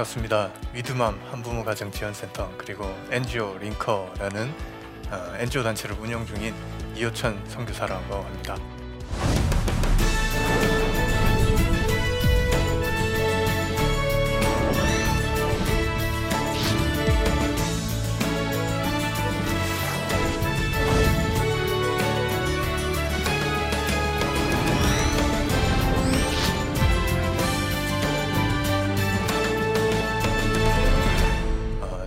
네, 반갑습니다. 위드맘 한부모 가정 지원센터 그리고 NGO 링커라는 어, NGO 단체를 운영 중인 이호천 선교사라고 합니다.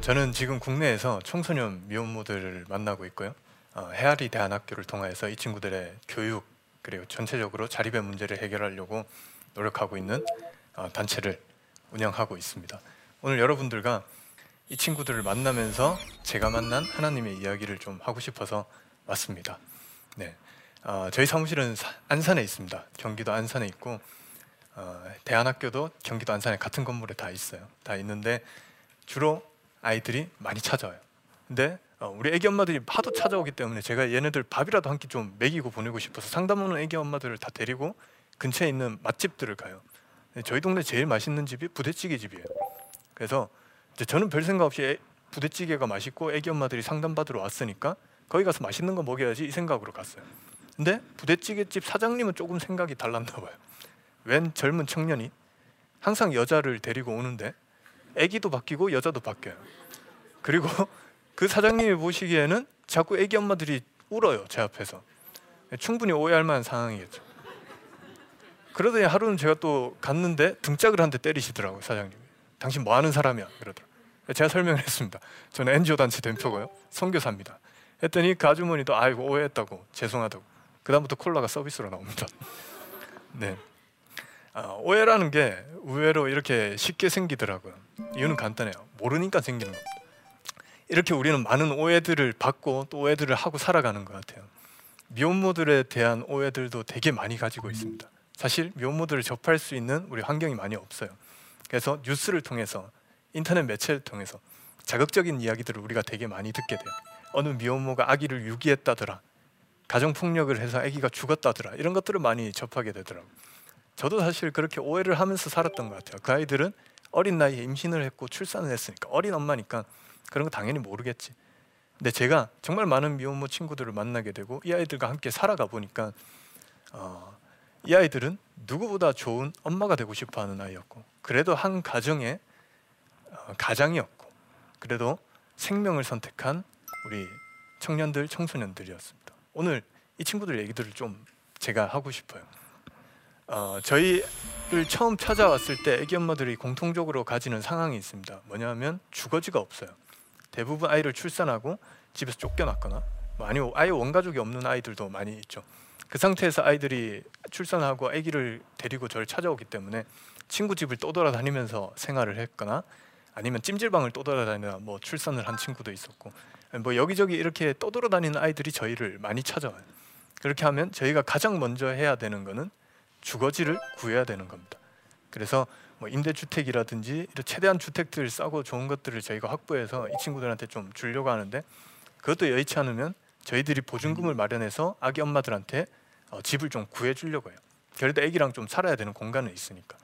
저는 지금 국내에서 청소년 미혼모들을 만나고 있고요. 어, 헤아리 대안학교를 통해서 이 친구들의 교육 그리고 전체적으로 자립의 문제를 해결하려고 노력하고 있는 어, 단체를 운영하고 있습니다. 오늘 여러분들과 이 친구들을 만나면서 제가 만난 하나님의 이야기를 좀 하고 싶어서 왔습니다. 네, 어, 저희 사무실은 사- 안산에 있습니다. 경기도 안산에 있고 어, 대안학교도 경기도 안산에 같은 건물에 다 있어요. 다 있는데 주로 아이들이 많이 찾아와요. 근데 어, 우리 애기 엄마들이 하도 찾아오기 때문에 제가 얘네들 밥이라도 한 끼 좀 먹이고 보내고 싶어서 상담 오는 애기 엄마들을 다 데리고 근처에 있는 맛집들을 가요. 저희 동네 제일 맛있는 집이 부대찌개 집이에요. 그래서 저는 별 생각 없이 애- 부대찌개가 맛있고 애기 엄마들이 상담 받으러 왔으니까 거기 가서 맛있는 거 먹여야지 이 생각으로 갔어요. 근데 부대찌개 집 사장님은 조금 생각이 달랐나 봐요. 웬 젊은 청년이 항상 여자를 데리고 오는데 아기도 바뀌고 여자도 바뀌어요. 그리고 그 사장님이 보시기에는 자꾸 아기 엄마들이 울어요 제 앞에서 충분히 오해할 만한 상황이겠죠. 그러더니 하루는 제가 또 갔는데 등짝을 한 대 때리시더라고요 사장님이. 당신 뭐 하는 사람이야 그러더라고요. 제가 설명을 했습니다. 저는 NGO 단체 대표고요 선교사입니다. 했더니 그 아주머니도 아이고 오해했다고 죄송하다고. 그다음부터 콜라가 서비스로 나옵니다. 네. 아, 오해라는 게 의외로 이렇게 쉽게 생기더라고요. 이유는 간단해요. 모르니까 생기는 겁니다. 이렇게 우리는 많은 오해들을 받고 또 오해들을 하고 살아가는 것 같아요. 미혼모들에 대한 오해들도 되게 많이 가지고 있습니다. 사실 미혼모들을 접할 수 있는 우리 환경이 많이 없어요. 그래서 뉴스를 통해서 인터넷 매체를 통해서 자극적인 이야기들을 우리가 되게 많이 듣게 돼요. 어느 미혼모가 아기를 유기했다더라, 가정 폭력을 해서 아기가 죽었다더라 이런 것들을 많이 접하게 되더라고요. 저도 사실 그렇게 오해를 하면서 살았던 것 같아요. 그 아이들은 어린 나이에 임신을 했고 출산을 했으니까 어린 엄마니까 그런 거 당연히 모르겠지. 근데 제가 정말 많은 미혼모 친구들을 만나게 되고 이 아이들과 함께 살아가 보니까 어, 이 아이들은 누구보다 좋은 엄마가 되고 싶어하는 아이였고 그래도 한 가정의 어, 가장이었고 그래도 생명을 선택한 우리 청년들 청소년들이었습니다. 오늘 이 친구들 얘기들을 좀 제가 하고 싶어요. 어, 저희를 처음 찾아왔을 때 애기 엄마들이 공통적으로 가지는 상황이 있습니다. 뭐냐면 주거지가 없어요. 대부분 아이를 출산하고 집에서 쫓겨났거나 뭐 아니 아예 원가족이 없는 아이들도 많이 있죠. 그 상태에서 아이들이 출산하고 아기를 데리고 저를 찾아오기 때문에 친구 집을 떠돌아다니면서 생활을 했거나 아니면 찜질방을 떠돌아다니다 뭐 출산을 한 친구도 있었고 뭐 여기저기 이렇게 떠돌아다니는 아이들이 저희를 많이 찾아와요. 그렇게 하면 저희가 가장 먼저 해야 되는 거는 주거지를 구해야 되는 겁니다. 그래서 뭐 임대주택이라든지 최대한 주택들 싸고 좋은 것들을 저희가 확보해서 이 친구들한테 좀 주려고 하는데 그것도 여의치 않으면 저희들이 보증금을 마련해서 아기 엄마들한테 어, 집을 좀 구해주려고 해요. 그래도 아기랑 좀 살아야 되는 공간은 있으니까.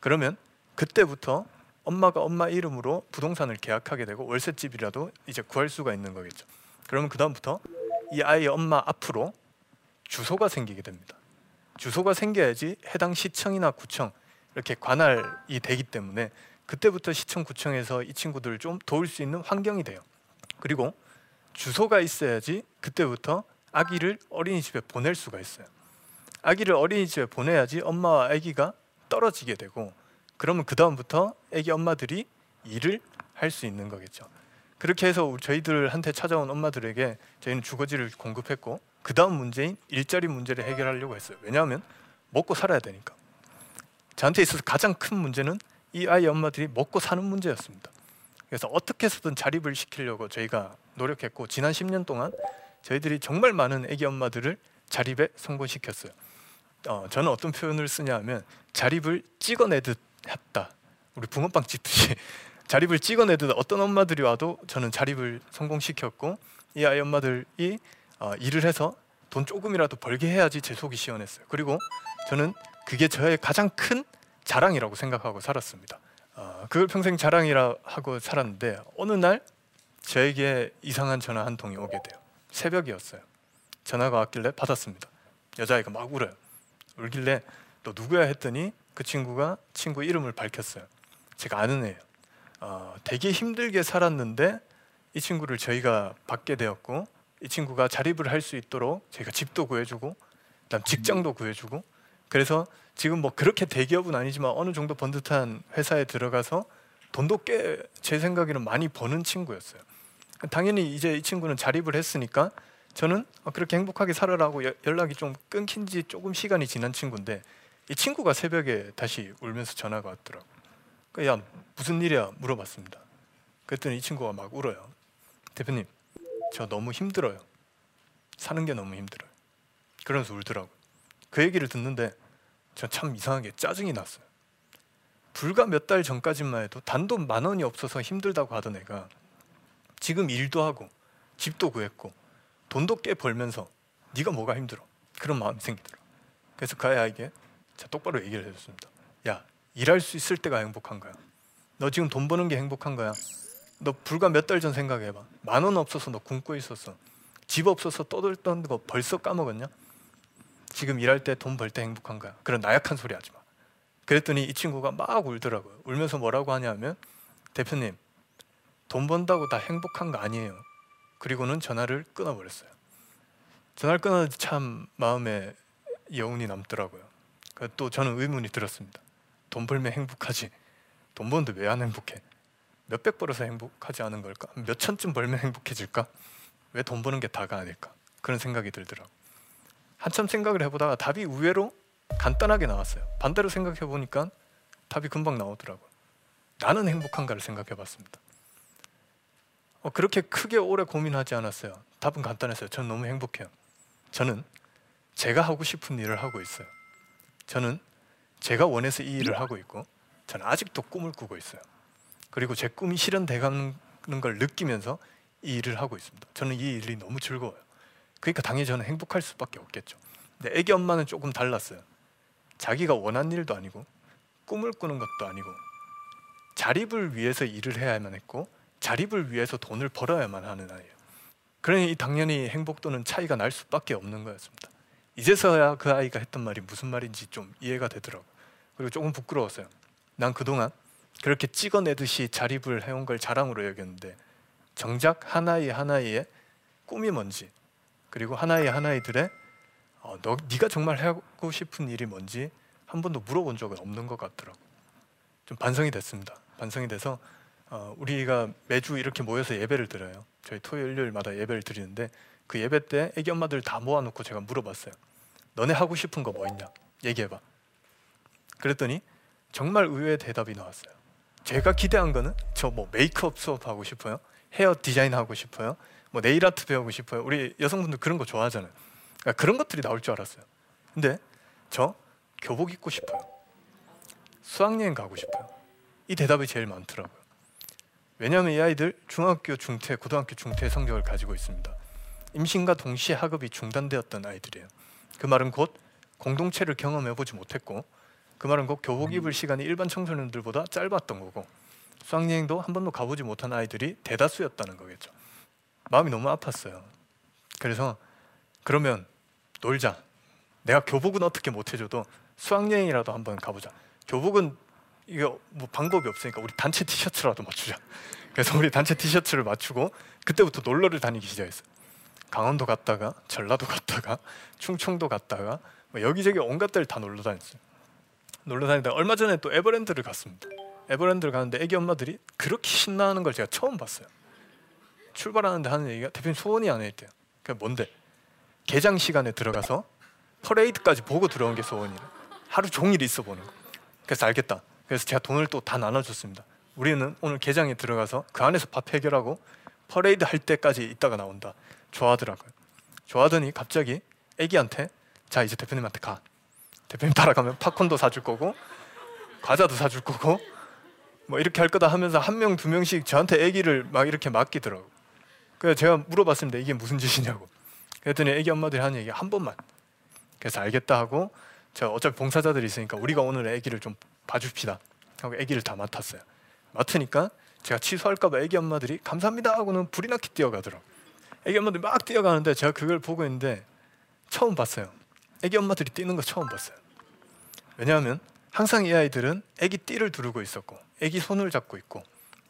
그러면 그때부터 엄마가 엄마 이름으로 부동산을 계약하게 되고 월세집이라도 이제 구할 수가 있는 거겠죠. 그러면 그 다음부터 이 아이의 엄마 앞으로 주소가 생기게 됩니다. 주소가 생겨야지 해당 시청이나 구청 이렇게 관할이 되기 때문에 그때부터 시청 구청에서 이 친구들을 좀 도울 수 있는 환경이 돼요. 그리고 주소가 있어야지 그때부터 아기를 어린이집에 보낼 수가 있어요. 아기를 어린이집에 보내야지 엄마와 아기가 떨어지게 되고 그러면 그 다음부터 아기 엄마들이 일을 할 수 있는 거겠죠. 그렇게 해서 저희들한테 찾아온 엄마들에게 저희는 주거지를 공급했고 그 다음 문제인 일자리 문제를 해결하려고 했어요. 왜냐하면 먹고 살아야 되니까. 저한테 있어서 가장 큰 문제는 이 아이 엄마들이 먹고 사는 문제였습니다. 그래서 어떻게 해서든 자립을 시키려고 저희가 노력했고 지난 10년 동안 저희들이 정말 많은 아기 엄마들을 자립에 성공시켰어요. 어, 저는 어떤 표현을 쓰냐면 자립을 찍어내듯 했다. 우리 붕어빵 찍듯이 자립을 찍어내듯 어떤 엄마들이 와도 저는 자립을 성공시켰고 이 아이 엄마들이 어, 일을 해서 돈 조금이라도 벌게 해야지 제 속이 시원했어요. 그리고 저는 그게 저의 가장 큰 자랑이라고 생각하고 살았습니다. 어, 그걸 평생 자랑이라 하고 살았는데 어느 날 저에게 이상한 전화 한 통이 오게 돼요. 새벽이었어요. 전화가 왔길래 받았습니다. 여자아이가 막 울어요. 울길래 너 누구야 했더니 그 친구가 친구 이름을 밝혔어요. 제가 아는 애예요. 어, 되게 힘들게 살았는데 이 친구를 저희가 받게 되었고 이 친구가 자립을 할 수 있도록 저희가 집도 구해주고 그다음 직장도 구해주고 그래서 지금 뭐 그렇게 대기업은 아니지만 어느 정도 번듯한 회사에 들어가서 돈도 꽤 제 생각에는 많이 버는 친구였어요. 당연히 이제 이 친구는 자립을 했으니까 저는 어, 그렇게 행복하게 살아라고 여- 연락이 좀 끊긴 지 조금 시간이 지난 친구인데 이 친구가 새벽에 다시 울면서 전화가 왔더라고. 그, 야 무슨 일이야 물어봤습니다. 그랬더니 이 친구가 막 울어요. 대표님 저 너무 힘들어요. 사는 게 너무 힘들어요. 그러면서 울더라고. 그 얘기를 듣는데 저참 이상하게 짜증이 났어요. 불과 몇 달 전까지만 해도 단돈 만 원이 없어서 힘들다고 하던 애가 지금 일도 하고 집도 구했고 돈도 꽤 벌면서 네가 뭐가 힘들어 그런 마음이 생기더라. 그래서 그 아이에게 자 똑바로 얘기를 해줬습니다. 야 일할 수 있을 때가 행복한 거야. 너 지금 돈 버는 게 행복한 거야. 너 불과 몇 달 전 생각해봐. 만 원 없어서 너 굶고 있었어. 집 없어서 떠들던 거 벌써 까먹었냐? 지금 일할 때 돈 벌 때 행복한 거야. 그런 나약한 소리 하지 마. 그랬더니 이 친구가 막 울더라고요. 울면서 뭐라고 하냐면 대표님 돈 번다고 다 행복한 거 아니에요. 그리고는 전화를 끊어버렸어요. 전화를 끊어도 참 마음에 여운이 남더라고요. 그또 저는 의문이 들었습니다. 돈 벌면 행복하지. 돈 버는데 왜 안 행복해? 몇백 벌어서 행복하지 않은 걸까? 몇 천쯤 벌면 행복해질까? 왜 돈 버는 게 다가 아닐까? 그런 생각이 들더라고. 한참 생각을 해보다가 답이 의외로 간단하게 나왔어요. 반대로 생각해 보니까 답이 금방 나오더라고요. 나는 행복한가를 생각해 봤습니다. 어, 그렇게 크게 오래 고민하지 않았어요. 답은 간단했어요. 저는 너무 행복해요. 저는 제가 하고 싶은 일을 하고 있어요. 저는 제가 원해서 이 일을 하고 있고 저는 아직도 꿈을 꾸고 있어요. 그리고 제 꿈이 실현돼가는 걸 느끼면서 이 일을 하고 있습니다. 저는 이 일이 너무 즐거워요. 그러니까 당연히 저는 행복할 수밖에 없겠죠. 근데 애기 엄마는 조금 달랐어요. 자기가 원한 일도 아니고 꿈을 꾸는 것도 아니고 자립을 위해서 일을 해야만 했고 자립을 위해서 돈을 벌어야만 하는 아이예요. 그러니 당연히 행복도는 차이가 날 수밖에 없는 거였습니다. 이제서야 그 아이가 했던 말이 무슨 말인지 좀 이해가 되더라고. 그리고 조금 부끄러웠어요. 난 그동안 그렇게 찍어내듯이 자립을 해온 걸 자랑으로 여겼는데 정작 하나의 하나의 꿈이 뭔지 그리고 하나의 하나이들의 어, 너 네가 정말 하고 싶은 일이 뭔지 한 번도 물어본 적은 없는 것 같더라고. 좀 반성이 됐습니다. 반성이 돼서 어, 우리가 매주 이렇게 모여서 예배를 드려요. 저희 토요일 일요일마다 예배를 드리는데 그 예배 때 애기 엄마들 다 모아놓고 제가 물어봤어요. 너네 하고 싶은 거 뭐 있냐? 얘기해봐. 그랬더니 정말 의외의 대답이 나왔어요. 제가 기대한 거는 저 뭐 메이크업 수업 하고 싶어요. 헤어 디자인 하고 싶어요. 뭐 네일 아트 배우고 싶어요. 우리 여성분들 그런 거 좋아하잖아요. 그러니까 그런 것들이 나올 줄 알았어요. 근데 저 교복 입고 싶어요. 수학여행 가고 싶어요. 이 대답이 제일 많더라고요. 왜냐하면 이 아이들 중학교 중퇴, 고등학교 중퇴 성적을 가지고 있습니다. 임신과 동시에 학업이 중단되었던 아이들이에요. 그 말은 곧 공동체를 경험해 보지 못했고 그 말은 곧 교복 입을 시간이 일반 청소년들보다 짧았던 거고 수학여행도 한 번도 가보지 못한 아이들이 대다수였다는 거겠죠. 마음이 너무 아팠어요. 그래서 그러면 놀자. 내가 교복은 어떻게 못 해줘도 수학여행이라도 한번 가보자. 교복은 이거 뭐 방법이 없으니까 우리 단체 티셔츠라도 맞추자. 그래서 우리 단체 티셔츠를 맞추고 그때부터 놀러를 다니기 시작했어요. 강원도 갔다가 전라도 갔다가 충청도 갔다가 뭐 여기저기 온갖 데를 다 놀러 다녔어요. 놀러 다니다 얼마 전에 또 에버랜드를 갔습니다. 에버랜드를 가는데 애기 엄마들이 그렇게 신나하는 걸 제가 처음 봤어요. 출발하는데 하는 얘기가 대표님 소원이 안에 있대요. 그 뭔데? 개장 시간에 들어가서 퍼레이드까지 보고 들어온 게 소원이래. 하루 종일 있어 보는 거. 그래서 알겠다. 그래서 제가 돈을 또 다 나눠줬습니다. 우리는 오늘 개장에 들어가서 그 안에서 밥 해결하고 퍼레이드 할 때까지 있다가 나온다. 좋아하더라고요. 좋아하더니 갑자기 애기한테 자 이제 대표님한테 가. 대표님 따라가면 팝콘도 사줄 거고 과자도 사줄 거고 뭐 이렇게 할 거다 하면서 한 명 두 명씩 저한테 애기를 막 이렇게 맡기더라고. 그래서 제가 물어봤습니다. 이게 무슨 짓이냐고. 그랬더니 애기 엄마들이 하는 얘기 한 번만. 그래서 알겠다 하고 제가 어차피 봉사자들이 있으니까 우리가 오늘 애기를 좀 봐줍시다. 하고 아기를 다 맡았어요. 맡으니까 제가 취소할까봐 아기 엄마들이 감사합니다 하고는 불이 나게 뛰어가더라고. 아기 엄마들이 막 뛰어가는데 제가 그걸 보고 있는데 처음 봤어요. 아기 엄마들이 뛰는 거 처음 봤어요. 왜냐하면 항상 이 아이들은 아기 띠를 두르고 있었고 아기 손을 잡고 있고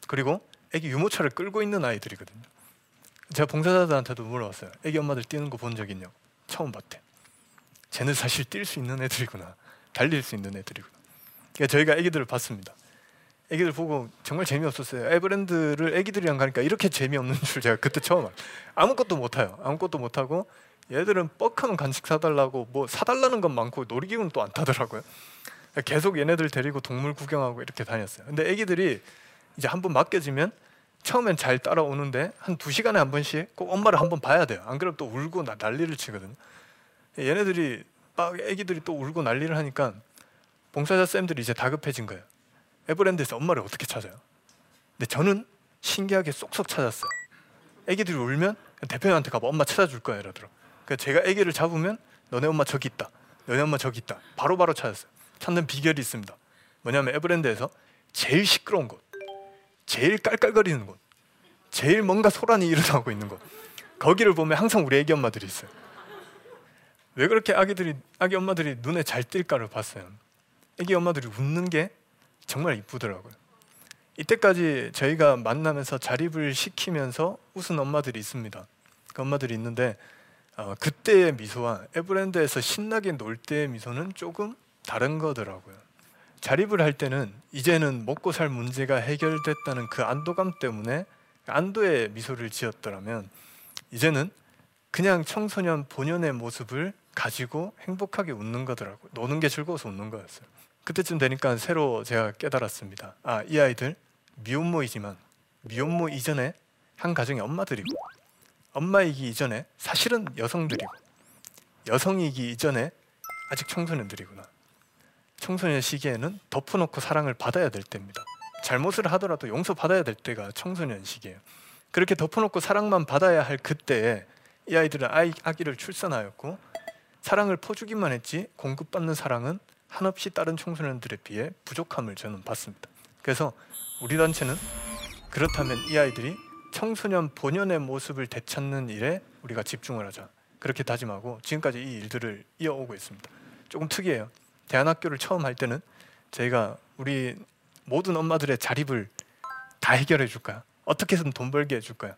그리고 아기 유모차를 끌고 있는 아이들이거든요. 제가 봉사자들한테도 물어봤어요. 아기 엄마들 뛰는 거 본 적 있냐고. 처음 봤대. 쟤는 사실 뛸 수 있는 애들이구나. 달릴 수 있는 애들이구나. 그러니까 저희가 아기들을 봤습니다. 아기들 보고 정말 재미없었어요. 에버랜드를 아기들이랑 가니까 이렇게 재미없는 줄 제가 그때 처음 알아요. 아무것도 못해요. 아무것도 못하고 얘들은 뻑하면 간식 사달라고 뭐 사달라는 건 많고 놀이기구는 또 안 타더라고요. 계속 얘네들 데리고 동물 구경하고 이렇게 다녔어요. 근데 아기들이 이제 한 번 맡겨지면 처음엔 잘 따라오는데 한 두 시간에 한 번씩 꼭 엄마를 한 번 봐야 돼요. 안 그러면 또 울고 나, 난리를 치거든요. 얘네들이 막 아기들이 또 울고 난리를 하니까 봉사자 쌤들이 이제 다급해진 거예요. 에버랜드에서 엄마를 어떻게 찾아요? 근데 저는 신기하게 쏙쏙 찾았어요. 아기들이 울면 대표님한테 가봐 엄마 찾아줄 거야 이러더라고. 그러니까 제가 아기를 잡으면 너네 엄마 저기 있다. 너네 엄마 저기 있다. 바로바로 바로 찾았어요. 찾는 비결이 있습니다. 뭐냐면 에버랜드에서 제일 시끄러운 곳, 제일 깔깔거리는 곳, 제일 뭔가 소란이 일어나고 있는 곳. 거기를 보면 항상 우리 애기 엄마들이 있어요. 왜 그렇게 아기들이 아기 엄마들이 눈에 잘 띌까를 봤어요. 애기 엄마들이 웃는 게 정말 이쁘더라고요. 이때까지 저희가 만나면서 자립을 시키면서 웃은 엄마들이 있습니다. 그 엄마들이 있는데 어, 그때의 미소와 에브랜드에서 신나게 놀 때의 미소는 조금 다른 거더라고요. 자립을 할 때는 이제는 먹고 살 문제가 해결됐다는 그 안도감 때문에 안도의 미소를 지었더라면 이제는 그냥 청소년 본연의 모습을 가지고 행복하게 웃는 거더라고요. 노는 게 즐거워서 웃는 거였어요. 그때쯤 되니까 새로 제가 깨달았습니다. 아, 이 아이들 미혼모이지만 미혼모 이전에 한 가정의 엄마들이고 엄마이기 이전에 사실은 여성들이고 여성이기 이전에 아직 청소년들이구나. 청소년 시기에는 덮어놓고 사랑을 받아야 될 때입니다. 잘못을 하더라도 용서받아야 될 때가 청소년 시기예요. 그렇게 덮어놓고 사랑만 받아야 할 그때에 이 아이들은 아이, 아기를 출산하였고 사랑을 퍼주기만 했지 공급받는 사랑은 한없이 다른 청소년들에 비해 부족함을 저는 봤습니다. 그래서 우리 단체는 그렇다면 이 아이들이 청소년 본연의 모습을 되찾는 일에 우리가 집중을 하자. 그렇게 다짐하고 지금까지 이 일들을 이어오고 있습니다. 조금 특이해요. 대안학교를 처음 할 때는 저희가 우리 모든 엄마들의 자립을 다 해결해 줄까요? 어떻게 해서든 돈 벌게 해줄 까요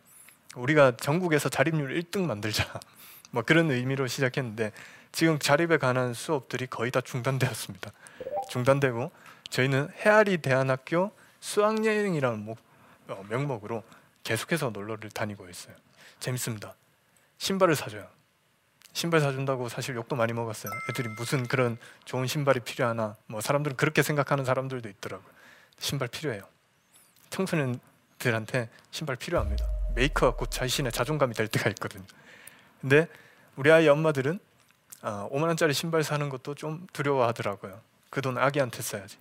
우리가 전국에서 자립률 1등 만들자. 뭐 그런 의미로 시작했는데 지금 자립에 관한 수업들이 거의 다 중단되었습니다. 중단되고 저희는 헤아리 대안학교 수학여행이라는 목, 어, 명목으로 계속해서 놀러를 다니고 있어요. 재밌습니다. 신발을 사줘요. 신발 사준다고 사실 욕도 많이 먹었어요. 애들이 무슨 그런 좋은 신발이 필요하나 뭐 사람들은 그렇게 생각하는 사람들도 있더라고요. 신발 필요해요. 청소년들한테 신발 필요합니다. 메이커가 곧 자신의 자존감이 될 때가 있거든요. 근데 우리 아이 엄마들은 어, 5만 원짜리 신발 사는 것도 좀 두려워하더라고요. 그 돈 아기한테 써야지.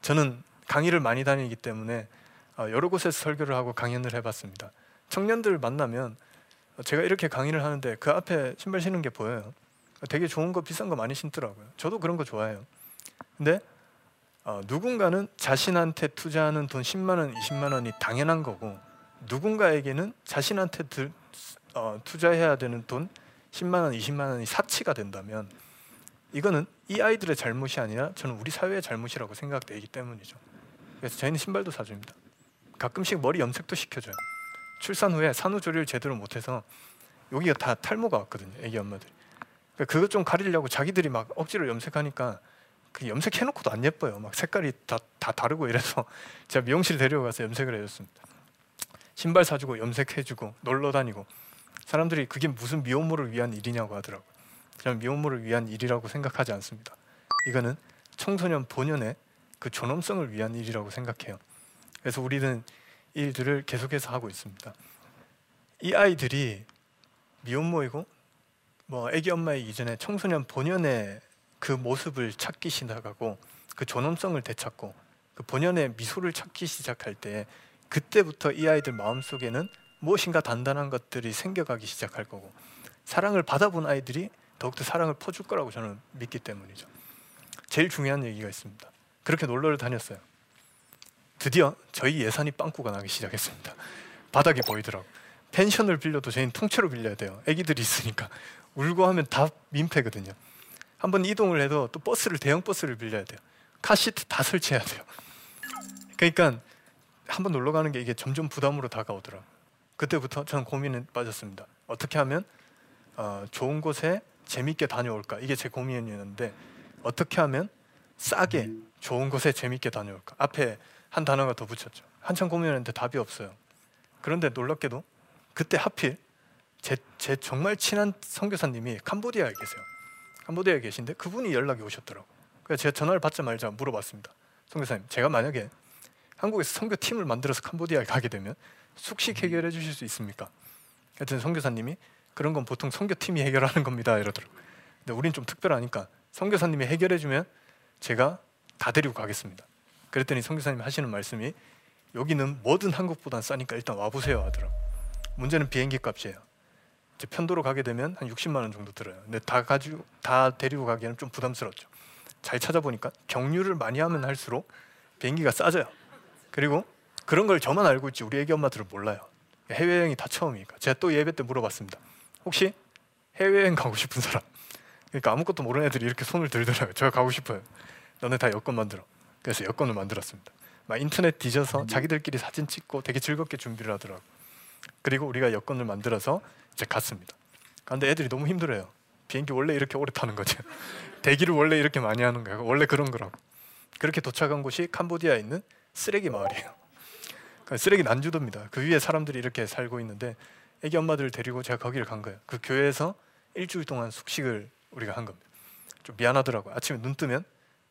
저는 강의를 많이 다니기 때문에 어, 여러 곳에서 설교를 하고 강연을 해봤습니다. 청년들 만나면 제가 이렇게 강의를 하는데 그 앞에 신발 신는 게 보여요. 되게 좋은 거 비싼 거 많이 신더라고요. 저도 그런 거 좋아해요. 근데 어, 누군가는 자신한테 투자하는 돈 10만 원, 20만 원이 당연한 거고 누군가에게는 자신한테 들, 어, 투자해야 되는 돈 10만 원, 20만 원이 사치가 된다면 이거는 이 아이들의 잘못이 아니라 저는 우리 사회의 잘못이라고 생각되기 때문이죠. 그래서 저희는 신발도 사줍니다. 가끔씩 머리 염색도 시켜줘요. 출산 후에 산후조리를 제대로 못해서 여기가 다 탈모가 왔거든요. 애기 엄마들이. 그러니까 그것 좀 가리려고 자기들이 막 억지로 염색하니까 그 염색해놓고도 안 예뻐요. 막 색깔이 다, 다 다르고 이래서 제가 미용실 데려가서 염색을 해줬습니다. 신발 사주고 염색해주고 놀러 다니고 사람들이 그게 무슨 미혼모를 위한 일이냐고 하더라고요. 저는 미혼모를 위한 일이라고 생각하지 않습니다. 이거는 청소년 본연의 그 존엄성을 위한 일이라고 생각해요. 그래서 우리는 일들을 계속해서 하고 있습니다. 이 아이들이 미혼모이고 뭐 아기 엄마이기 전에 청소년 본연의 그 모습을 찾기 시작하고 그 존엄성을 되찾고 그 본연의 미소를 찾기 시작할 때 그때부터 이 아이들 마음속에는 무엇인가 단단한 것들이 생겨가기 시작할 거고 사랑을 받아본 아이들이 더욱더 사랑을 퍼줄 거라고 저는 믿기 때문이죠. 제일 중요한 얘기가 있습니다. 그렇게 놀러를 다녔어요. 드디어 저희 예산이 빵꾸가 나기 시작했습니다. 바닥이 보이더라고. 펜션을 빌려도 저희는 통째로 빌려야 돼요. 아기들이 있으니까 울고 하면 다 민폐거든요. 한번 이동을 해도 또 버스를 대형 버스를 빌려야 돼요. 카시트 다 설치해야 돼요. 그러니까 한번 놀러 가는 게 이게 점점 부담으로 다가오더라. 그때부터 저는 고민에 빠졌습니다. 어떻게 하면 어, 좋은 곳에 재밌게 다녀올까? 이게 제 고민이었는데 어떻게 하면 싸게 좋은 곳에 재밌게 다녀올까? 앞에 한 단어가 더 붙였죠. 한참 고민했는데 답이 없어요. 그런데 놀랍게도 그때 하필 제, 제 정말 친한 선교사님이 캄보디아에 계세요. 캄보디아에 계신데 그분이 연락이 오셨더라고. 그래서 제가 전화를 받자마자 물어봤습니다. 선교사님, 제가 만약에 한국에서 선교 팀을 만들어서 캄보디아에 가게 되면 숙식 해결해 주실 수 있습니까? 하여튼 선교사님이 그런 건 보통 선교팀이 해결하는 겁니다 이러더라고요. 근데 우린 좀 특별하니까 선교사님이 해결해 주면 제가 다 데리고 가겠습니다. 그랬더니 선교사님이 하시는 말씀이 여기는 뭐든 한국보단 싸니까 일단 와보세요 하더라고. 문제는 비행기 값이에요. 이제 편도로 가게 되면 한 60만 원 정도 들어요. 근데 다 가지고 다 데리고 가기에는 좀 부담스럽죠. 잘 찾아보니까 경유를 많이 하면 할수록 비행기가 싸져요. 그리고 그런 걸 저만 알고 있지 우리 애기 엄마들은 몰라요. 해외여행이 다 처음이니까. 제가 또 예배 때 물어봤습니다. 혹시 해외여행 가고 싶은 사람? 그러니까 아무것도 모르는 애들이 이렇게 손을 들더라고요. 제가 가고 싶어요. 너네 다 여권 만들어. 그래서 여권을 만들었습니다. 막 인터넷 뒤져서 자기들끼리 사진 찍고 되게 즐겁게 준비를 하더라고. 그리고 우리가 여권을 만들어서 이제 갔습니다. 그런데 애들이 너무 힘들어요. 비행기 원래 이렇게 오래 타는 거죠. 대기를 원래 이렇게 많이 하는 거예요. 원래 그런 거라고. 그렇게 도착한 곳이 캄보디아에 있는 쓰레기 마을이에요. 그러니까 쓰레기 난주도입니다. 그 위에 사람들이 이렇게 살고 있는데 애기 엄마들을 데리고 제가 거기를 간 거예요. 그 교회에서 일주일 동안 숙식을 우리가 한 겁니다. 좀 미안하더라고요. 아침에 눈 뜨면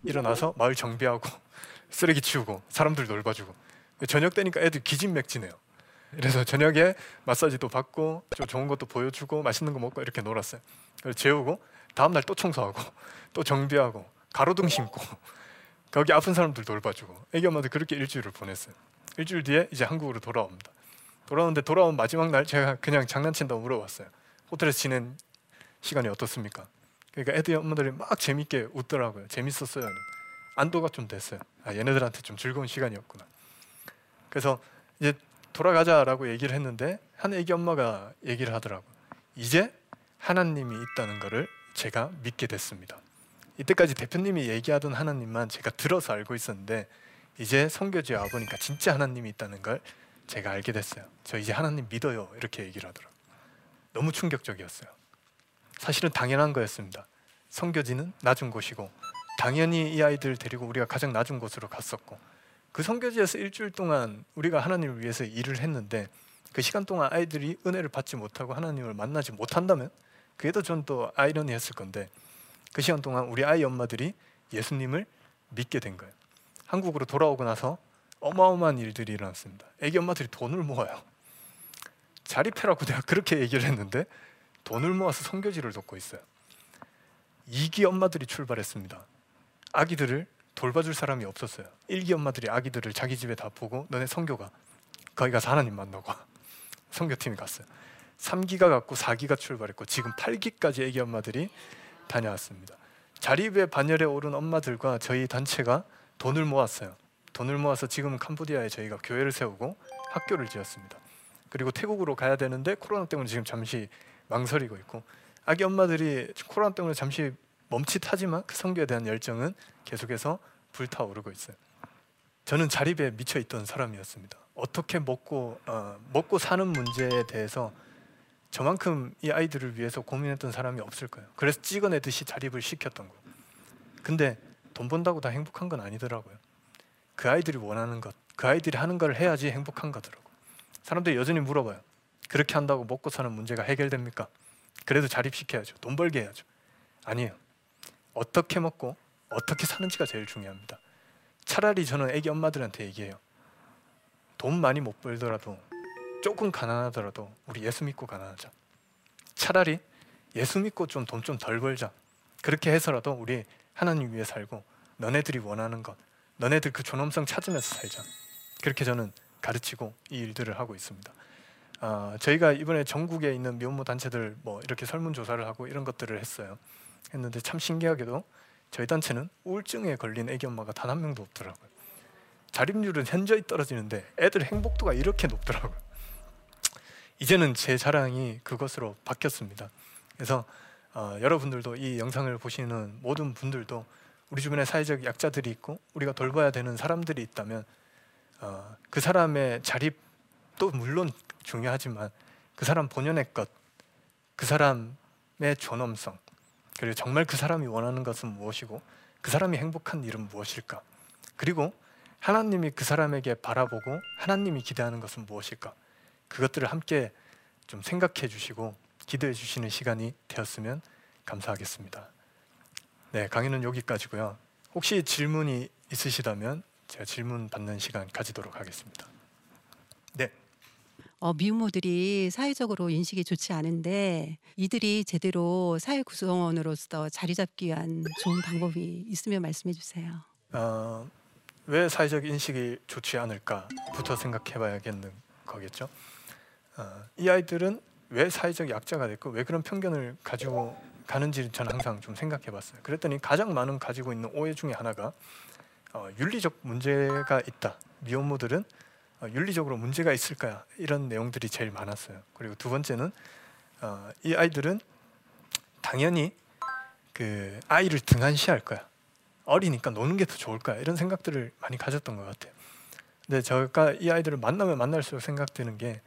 일어나서 마을 정비하고 쓰레기 치우고 사람들 돌봐주고 저녁 되니까 애들 기진맥진해요. 그래서 저녁에 마사지도 받고 좀 좋은 것도 보여주고 맛있는 거 먹고 이렇게 놀았어요. 그래서 재우고 다음 날 또 청소하고 또 정비하고 가로등 심고 거기 아픈 사람들 돌봐주고 애기 엄마들 그렇게 일주일을 보냈어요. 일주일 뒤에 이제 한국으로 돌아옵니다. 돌아오는데 돌아온 마지막 날 제가 그냥 장난친다고 물어봤어요. 호텔에서 지낸 시간이 어떻습니까? 그러니까 애들 엄마들이 막 재밌게 웃더라고요. 재밌었어요. 안도가 좀 됐어요. 아, 얘네들한테 좀 즐거운 시간이었구나. 그래서 이제 돌아가자라고 얘기를 했는데 한 애기 엄마가 얘기를 하더라고. 이제 하나님이 있다는 것을 제가 믿게 됐습니다. 이때까지 대표님이 얘기하던 하나님만 제가 들어서 알고 있었는데 이제 성교지에 와 보니까 진짜 하나님이 있다는 걸 제가 알게 됐어요. 저 이제 하나님 믿어요. 이렇게 얘기를 하더라고. 너무 충격적이었어요. 사실은 당연한 거였습니다. 성교지는 낮은 곳이고 당연히 이 아이들 데리고 우리가 가장 낮은 곳으로 갔었고 그 성교지에서 일주일 동안 우리가 하나님을 위해서 일을 했는데 그 시간 동안 아이들이 은혜를 받지 못하고 하나님을 만나지 못한다면 그게 더 전 또 아이러니했을 건데 그 시간 동안 우리 아이 엄마들이 예수님을 믿게 된 거예요. 한국으로 돌아오고 나서 어마어마한 일들이 일어났습니다. 애기 엄마들이 돈을 모아요. 자립해라고 내가 그렇게 얘기를 했는데 돈을 모아서 성교지를 돕고 있어요. 이기 엄마들이 출발했습니다. 아기들을 돌봐줄 사람이 없었어요. 일기 엄마들이 아기들을 자기 집에 다 보고 너네 성교가 거기 가서 하나님 만나고 성교팀이 갔어요. 3기가 갔고 4기가 출발했고 지금 8기까지 애기 엄마들이 다녀왔습니다. 자립의 반열에 오른 엄마들과 저희 단체가 돈을 모았어요. 돈을 모아서 지금 캄보디아에 저희가 교회를 세우고 학교를 지었습니다. 그리고 태국으로 가야 되는데 코로나 때문에 지금 잠시 망설이고 있고 아기 엄마들이 코로나 때문에 잠시 멈칫하지만 그 성교에 대한 열정은 계속해서 불타오르고 있어요. 저는 자립에 미쳐 있던 사람이었습니다. 어떻게 먹고 어, 먹고 사는 문제에 대해서 저만큼 이 아이들을 위해서 고민했던 사람이 없을 거예요. 그래서 찍어내듯이 자립을 시켰던 거. 근데 돈 번다고 다 행복한 건 아니더라고요. 그 아이들이 원하는 것, 그 아이들이 하는 걸 해야지 행복한 거더라고. 사람들이 여전히 물어봐요. 그렇게 한다고 먹고 사는 문제가 해결됩니까? 그래도 자립시켜야죠. 돈 벌게 해야죠. 아니에요. 어떻게 먹고 어떻게 사는지가 제일 중요합니다. 차라리 저는 애기 엄마들한테 얘기해요. 돈 많이 못 벌더라도 조금 가난하더라도 우리 예수 믿고 가난하자. 차라리 예수 믿고 좀 돈 좀 덜 벌자. 그렇게 해서라도 우리 하나님 위해 살고 너네들이 원하는 것, 너네들 그 존엄성 찾으면서 살자. 그렇게 저는 가르치고 이 일들을 하고 있습니다. 아, 저희가 이번에 전국에 있는 미혼모 단체들 뭐 이렇게 설문 조사를 하고 이런 것들을 했어요. 했는데 참 신기하게도 저희 단체는 우울증에 걸린 애기 엄마가 단 한 명도 없더라고요. 자립률은 현저히 떨어지는데 애들 행복도가 이렇게 높더라고요. 이제는 제 자랑이 그것으로 바뀌었습니다. 그래서 어, 여러분들도 이 영상을 보시는 모든 분들도 우리 주변에 사회적 약자들이 있고 우리가 돌봐야 되는 사람들이 있다면 어, 그 사람의 자립도 물론 중요하지만 그 사람 본연의 것, 그 사람의 존엄성, 그리고 정말 그 사람이 원하는 것은 무엇이고 그 사람이 행복한 일은 무엇일까? 그리고 하나님이 그 사람에게 바라보고 하나님이 기대하는 것은 무엇일까? 그것들을 함께 좀 생각해 주시고 기도해 주시는 시간이 되었으면 감사하겠습니다. 네, 강의는 여기까지고요. 혹시 질문이 있으시다면 제가 질문 받는 시간 가지도록 하겠습니다. 네. 어, 미혼모들이 사회적으로 인식이 좋지 않은데 이들이 제대로 사회 구성원으로서 자리 잡기 위한 좋은 방법이 있으면 말씀해 주세요. 어, 왜 사회적 인식이 좋지 않을까부터 생각해 봐야겠는 거겠죠. 어, 이 아이들은 왜 사회적 약자가 됐고 왜 그런 편견을 가지고 가는지 저는 항상 좀 생각해 봤어요. 그랬더니 가장 많은 가지고 있는 오해 중에 하나가 어, 윤리적 문제가 있다. 미혼모들은 어, 윤리적으로 문제가 있을까 이런 내용들이 제일 많았어요. 그리고 두 번째는 어, 이 아이들은 당연히 그 아이를 등한시할 거야. 어리니까 노는 게 더 좋을 거야. 이런 생각들을 많이 가졌던 것 같아요. 근데 제가 이 아이들을 만나면 만날수록 생각되는 게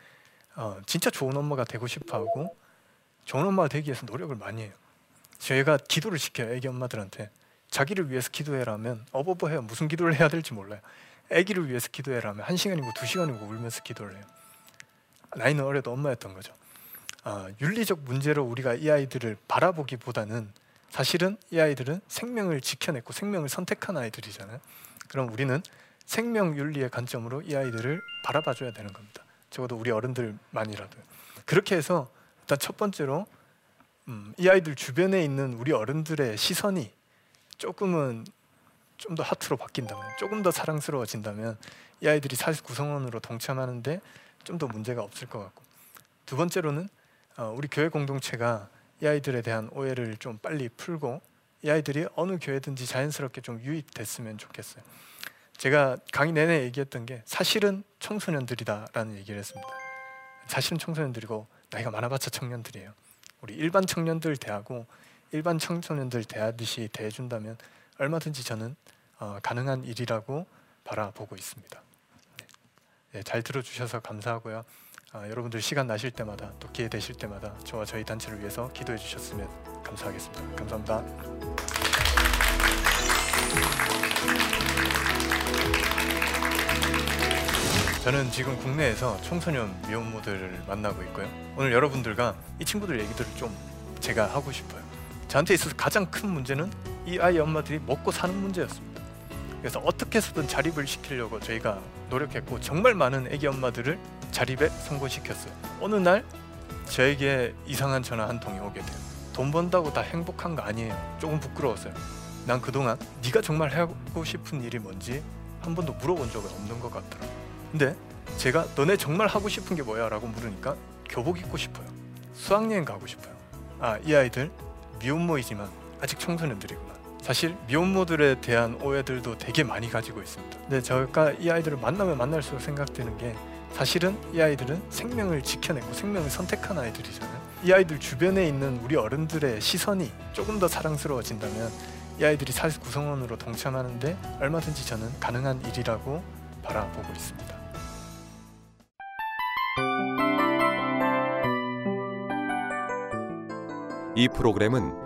어, 진짜 좋은 엄마가 되고 싶어하고 좋은 엄마가 되기 위해서 노력을 많이 해요. 저희가 기도를 시켜요. 애기 엄마들한테 자기를 위해서 기도해라면 어버버해요. 무슨 기도를 해야 될지 몰라요. 아기를 위해서 기도해라면 한 시간이고 두 시간이고 울면서 기도를 해요. 나이는 어려도 엄마였던 거죠. 어, 윤리적 문제로 우리가 이 아이들을 바라보기보다는 사실은 이 아이들은 생명을 지켜냈고 생명을 선택한 아이들이잖아요. 그럼 우리는 생명 윤리의 관점으로 이 아이들을 바라봐줘야 되는 겁니다. 적어도 우리 어른들만이라도 그렇게 해서 일단 첫 번째로 음, 이 아이들 주변에 있는 우리 어른들의 시선이 조금은 좀 더 하트로 바뀐다면 조금 더 사랑스러워진다면 이 아이들이 사실 구성원으로 동참하는데 좀 더 문제가 없을 것 같고 두 번째로는 어, 우리 교회 공동체가 이 아이들에 대한 오해를 좀 빨리 풀고 이 아이들이 어느 교회든지 자연스럽게 좀 유입됐으면 좋겠어요. 제가 강의 내내 얘기했던 게 사실은 청소년들이다라는 얘기를 했습니다. 사실은 청소년들이고 나이가 많아봤자 청년들이에요. 우리 일반 청년들 대하고 일반 청소년들 대하듯이 대해준다면 얼마든지 저는 어, 가능한 일이라고 바라보고 있습니다. 네. 네, 잘 들어주셔서 감사하고요. 아, 여러분들 시간 나실 때마다 또 기회 되실 때마다 저와 저희 단체를 위해서 기도해 주셨으면 감사하겠습니다. 감사합니다. 저는 지금 국내에서 청소년 미혼모들을 만나고 있고요. 오늘 여러분들과 이 친구들 얘기들을 좀 제가 하고 싶어요. 저한테 있어서 가장 큰 문제는 이 아이 엄마들이 먹고 사는 문제였습니다. 그래서 어떻게 해서든 자립을 시키려고 저희가 노력했고 정말 많은 애기 엄마들을 자립에 성공시켰어요. 어느 날 저에게 이상한 전화 한 통이 오게 돼요. 돈 번다고 다 행복한 거 아니에요. 조금 부끄러웠어요. 난 그동안 네가 정말 하고 싶은 일이 뭔지 한 번도 물어본 적은 없는 것 같더라고. 근데 제가 너네 정말 하고 싶은 게 뭐야? 라고 물으니까 교복 입고 싶어요. 수학여행 가고 싶어요. 아, 이 아이들 미혼모이지만 아직 청소년들이구나. 사실 미혼모들에 대한 오해들도 되게 많이 가지고 있습니다. 근데 제가 이 아이들을 만나면 만날수록 생각되는 게 사실은 이 아이들은 생명을 지켜내고 생명을 선택한 아이들이잖아요. 이 아이들 주변에 있는 우리 어른들의 시선이 조금 더 사랑스러워진다면 이 아이들이 사회 구성원으로 동참하는데 얼마든지 저는 가능한 일이라고 바라보고 있습니다. 이 프로그램은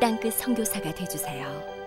땅끝 선교사가 되주세요